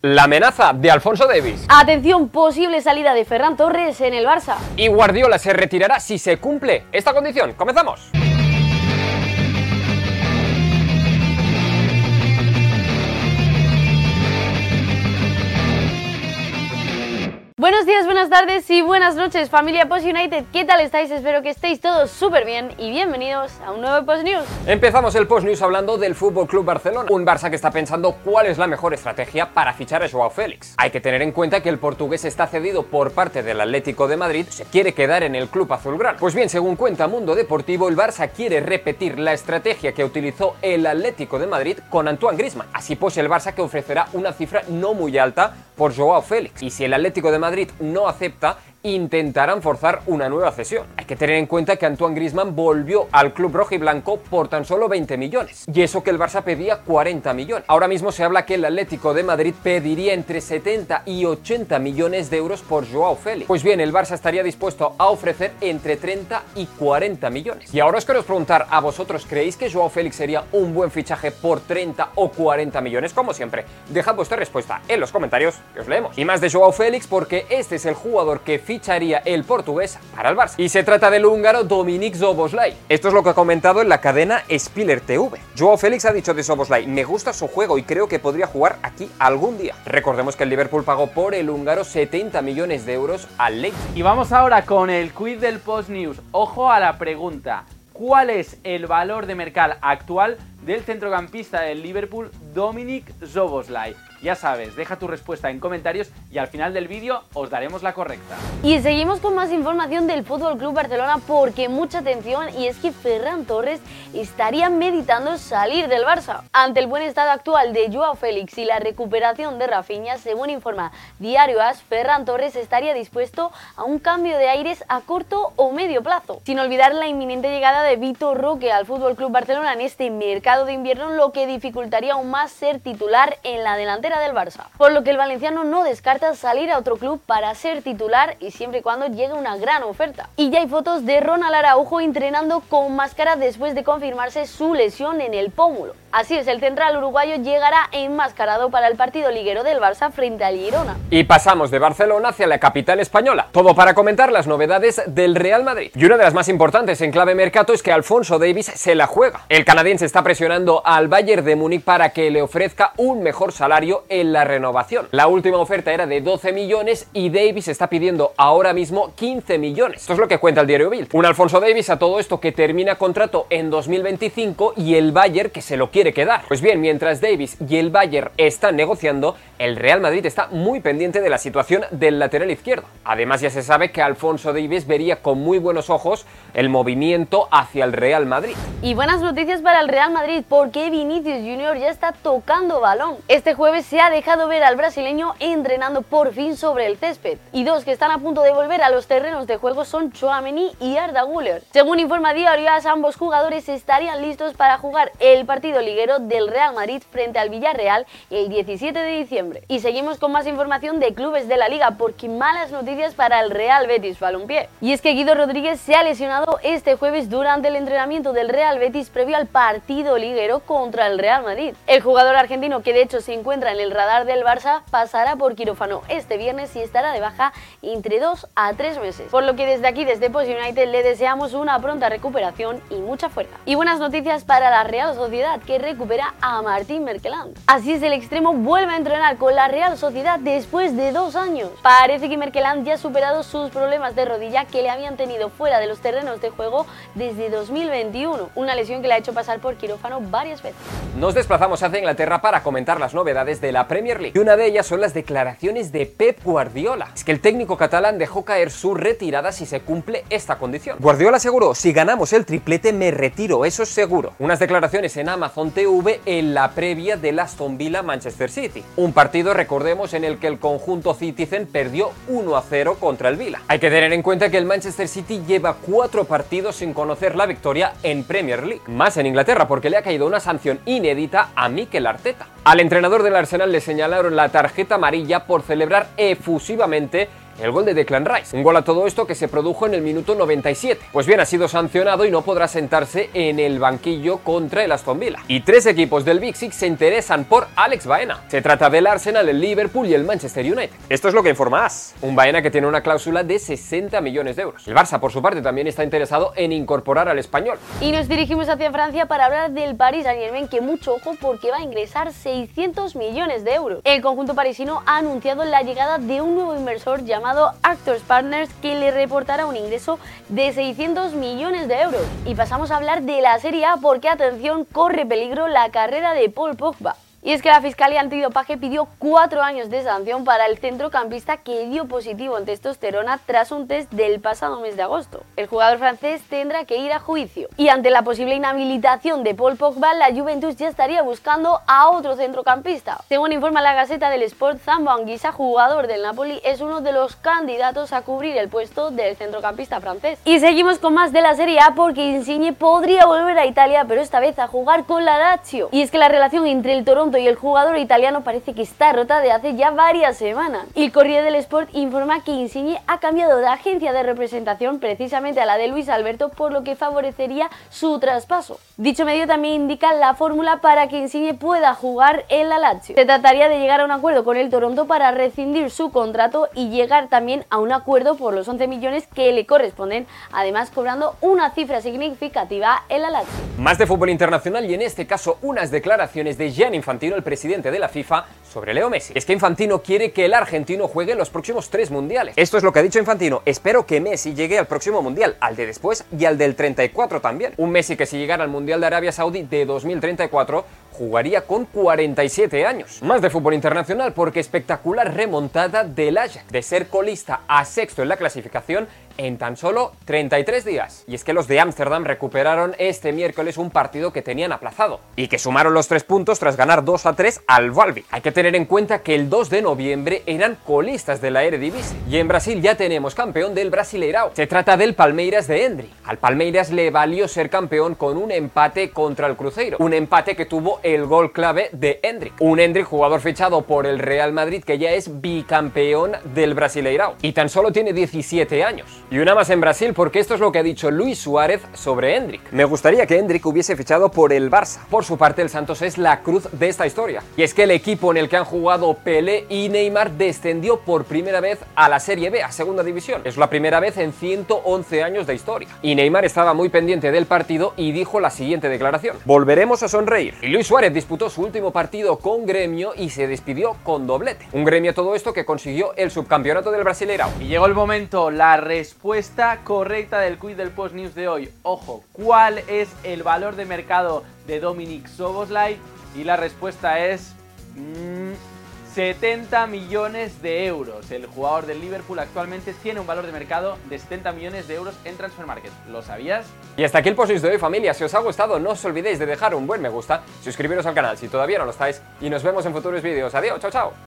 La amenaza de Alfonso Davis. Atención, posible salida de Ferran Torres en el Barça. Y Guardiola se retirará si se cumple esta condición. Comenzamos. Buenas tardes y buenas noches familia Post United. ¿Qué tal estáis? Espero que estéis todos súper bien y bienvenidos a un nuevo Post News. Empezamos el Post News hablando del Fútbol Club Barcelona, un Barça que está pensando cuál es la mejor estrategia para fichar a Joao Félix. Hay que tener en cuenta que el portugués está cedido por parte del Atlético de Madrid, se quiere quedar en el club azulgrana. Pues bien, según cuenta Mundo Deportivo, el Barça quiere repetir la estrategia que utilizó el Atlético de Madrid con Antoine Griezmann. Así pues, el Barça que ofrecerá una cifra no muy alta por Joao Félix. Y si el Atlético de Madrid no acepta, intentarán forzar una nueva cesión. Hay que tener en cuenta que Antoine Griezmann volvió al club rojo y blanco por tan solo 20 millones, y eso que el Barça pedía 40 millones. Ahora mismo se habla que el Atlético de Madrid pediría entre 70 y 80 millones de euros por Joao Félix. Pues bien, el Barça estaría dispuesto a ofrecer entre 30 y 40 millones. Y ahora os quiero preguntar a vosotros, ¿creéis que Joao Félix sería un buen fichaje por 30 o 40 millones? Como siempre, dejad vuestra respuesta en los comentarios que os leemos. Y más de Joao Félix porque este es el jugador que ficharía el portugués para el Barça. Y se trata del húngaro Dominik Zoboslai. Esto es lo que ha comentado en la cadena Spiller TV. Joao Félix ha dicho de Zoboslai, me gusta su juego y creo que podría jugar aquí algún día. Recordemos que el Liverpool pagó por el húngaro 70 millones de euros al Leipzig. Y vamos ahora con el quiz del Post News. Ojo a la pregunta. ¿Cuál es el valor de mercado actual del centrocampista del Liverpool, Dominic Zoboslai? Ya sabes, deja tu respuesta en comentarios y al final del vídeo os daremos la correcta. Y seguimos con más información del Fútbol Club Barcelona porque mucha atención y es que Ferran Torres estaría meditando salir del Barça. Ante el buen estado actual de Joao Félix y la recuperación de Rafinha, según informa Diario As, Ferran Torres estaría dispuesto a un cambio de aires a corto o medio plazo. Sin olvidar la inminente llegada de Vitor Roque al Fútbol Club Barcelona en este mercado de invierno, lo que dificultaría aún más ser titular en la delantera del Barça. Por lo que el valenciano no descarta salir a otro club para ser titular y siempre y cuando llegue una gran oferta. Y ya hay fotos de Ronald Araujo entrenando con máscara después de confirmarse su lesión en el pómulo. Así es, el central uruguayo llegará enmascarado para el partido liguero del Barça frente al Girona. Y pasamos de Barcelona hacia la capital española. Todo para comentar las novedades del Real Madrid. Y una de las más importantes en clave mercado es que Alfonso Davis se la juega. El canadiense está presionando al Bayern de Múnich para que le ofrezca un mejor salario en la renovación. La última oferta era de 12 millones y Davis está pidiendo ahora mismo 15 millones. Esto es lo que cuenta el diario Bild. Un Alfonso Davis a todo esto que termina contrato en 2025 y el Bayern que se lo quiere quedar. Pues bien, mientras Davis y el Bayern están negociando, el Real Madrid está muy pendiente de la situación del lateral izquierdo. Además ya se sabe que Alfonso Davis vería con muy buenos ojos el movimiento hacia el Real Madrid. Y buenas noticias para el Real Madrid porque Vinicius Junior ya está tocando balón. Este jueves se ha dejado ver al brasileño entrenando por fin sobre el césped. Y dos que están a punto de volver a los terrenos de juego son Chouameni y Arda Güler. Según informa Diario AS, ambos jugadores estarían listos para jugar el partido liguero del Real Madrid frente al Villarreal el 17 de diciembre. Y seguimos con más información de clubes de la liga porque malas noticias para el Real Betis Balompié. Y es que Guido Rodríguez se ha lesionado este jueves durante el entrenamiento del Real Betis previo al partido liguero contra el Real Madrid. El jugador argentino que de hecho se encuentra en el radar del Barça pasará por quirófano este viernes y estará de baja entre 2 a 3 meses. Por lo que desde aquí, desde Post United, le deseamos una pronta recuperación y mucha fuerza. Y buenas noticias para la Real Sociedad que recupera a Martín Merkeland. Así es, el extremo vuelve a entrenar con la Real Sociedad después de dos años. Parece que Merkeland ya ha superado sus problemas de rodilla que le habían tenido fuera de los terrenos de juego desde 2021, una lesión que le ha hecho pasar por quirófano varias veces. Nos desplazamos hacia Inglaterra para comentar las novedades de la Premier League. Y una de ellas son las declaraciones de Pep Guardiola. Es que el técnico catalán dejó caer su retirada si se cumple esta condición. Guardiola aseguró, si ganamos el triplete me retiro, eso es seguro. Unas declaraciones en Amazon TV en la previa del Aston Villa Manchester City. Un partido, recordemos, en el que el conjunto Citizen perdió 1 a 0 contra el Villa. Hay que tener en cuenta que el Manchester City lleva cuatro partidos sin conocer la victoria en Premier League. Más en Inglaterra porque le ha caído una sanción inédita a Mikel Arteta. Al entrenador del Arsenal le señalaron la tarjeta amarilla por celebrar efusivamente el gol de Declan Rice. Un gol a todo esto que se produjo en el minuto 97. Pues bien, ha sido sancionado y no podrá sentarse en el banquillo contra el Aston Villa. Y tres equipos del Big Six se interesan por Alex Baena. Se trata del Arsenal, el Liverpool y el Manchester United. Esto es lo que informa AS. Un Baena que tiene una cláusula de 60 millones de euros. El Barça, por su parte, también está interesado en incorporar al español. Y nos dirigimos hacia Francia para hablar del Paris Saint-Germain, que mucho ojo porque va a ingresar 600 millones de euros. El conjunto parisino ha anunciado la llegada de un nuevo inversor llamado Actors Partners que le reportará un ingreso de 600 millones de euros. Y pasamos a hablar de la Serie A porque, atención, corre peligro la carrera de Paul Pogba. Y es que la Fiscalía Antidopaje pidió cuatro años de sanción para el centrocampista que dio positivo en testosterona tras un test del pasado mes de agosto. El jugador francés tendrá que ir a juicio. Y ante la posible inhabilitación de Paul Pogba, la Juventus ya estaría buscando a otro centrocampista. Según informa la Gaceta del Sport, Zambo Anguissa, jugador del Napoli, es uno de los candidatos a cubrir el puesto del centrocampista francés. Y seguimos con más de la Serie A porque Insigne podría volver a Italia, pero esta vez a jugar con la Lazio. Y es que la relación entre el Toronto y el jugador italiano parece que está rota de hace ya varias semanas. El Corriere del Sport informa que Insigne ha cambiado de agencia de representación precisamente a la de Luis Alberto, por lo que favorecería su traspaso. Dicho medio también indica la fórmula para que Insigne pueda jugar en la Lazio. Se trataría de llegar a un acuerdo con el Toronto para rescindir su contrato y llegar también a un acuerdo por los 11 millones que le corresponden, además cobrando una cifra significativa en la Lazio. Más de fútbol internacional y en este caso unas declaraciones de Gian Infantino el presidente de la FIFA, sobre Leo Messi. Es que Infantino quiere que el argentino juegue los próximos tres mundiales. Esto es lo que ha dicho Infantino. Espero que Messi llegue al próximo mundial, al de después y al del 34 también. Un Messi que si llegara al Mundial de Arabia Saudí de 2034 jugaría con 47 años. Más de fútbol internacional porque espectacular remontada del Ajax de ser colista a sexto en la clasificación en tan solo 33 días. Y es que los de Ámsterdam recuperaron este miércoles un partido que tenían aplazado y que sumaron los tres puntos tras ganar 2 a 3 al Valvi. Hay que tener en cuenta que el 2 de noviembre eran colistas de la Eredivisie y en Brasil ya tenemos campeón del Brasileirao. Se trata del Palmeiras de Endri. Al Palmeiras le valió ser campeón con un empate contra el Cruzeiro, un empate que tuvo el gol clave de Endrick. Un Endrick jugador fichado por el Real Madrid que ya es bicampeón del Brasileirao y tan solo tiene 17 años. Y una más en Brasil porque esto es lo que ha dicho Luis Suárez sobre Endrick. Me gustaría que Endrick hubiese fichado por el Barça. Por su parte, el Santos es la cruz de esta historia. Y es que el equipo en el que han jugado Pelé y Neymar descendió por primera vez a la Serie B, a Segunda División. Es la primera vez en 111 años de historia. Y Neymar estaba muy pendiente del partido y dijo la siguiente declaración. Volveremos a sonreír. Y Luis Suárez disputó su último partido con Gremio y se despidió con doblete. Un Gremio todo esto que consiguió el subcampeonato del Brasileirao. Y llegó el momento, la respuesta respuesta correcta del quiz del Post News de hoy. Ojo, ¿cuál es el valor de mercado de Dominic Soboslai? Y la respuesta es... 70 mm, millones de euros. El jugador del Liverpool actualmente tiene un valor de mercado de 70 millones de euros en Transfer Market. ¿Lo sabías? Y hasta aquí el post de hoy familia. Si os ha gustado no os olvidéis de dejar un buen me gusta, suscribiros al canal si todavía no lo estáis y nos vemos en futuros vídeos. Adiós, chao chao.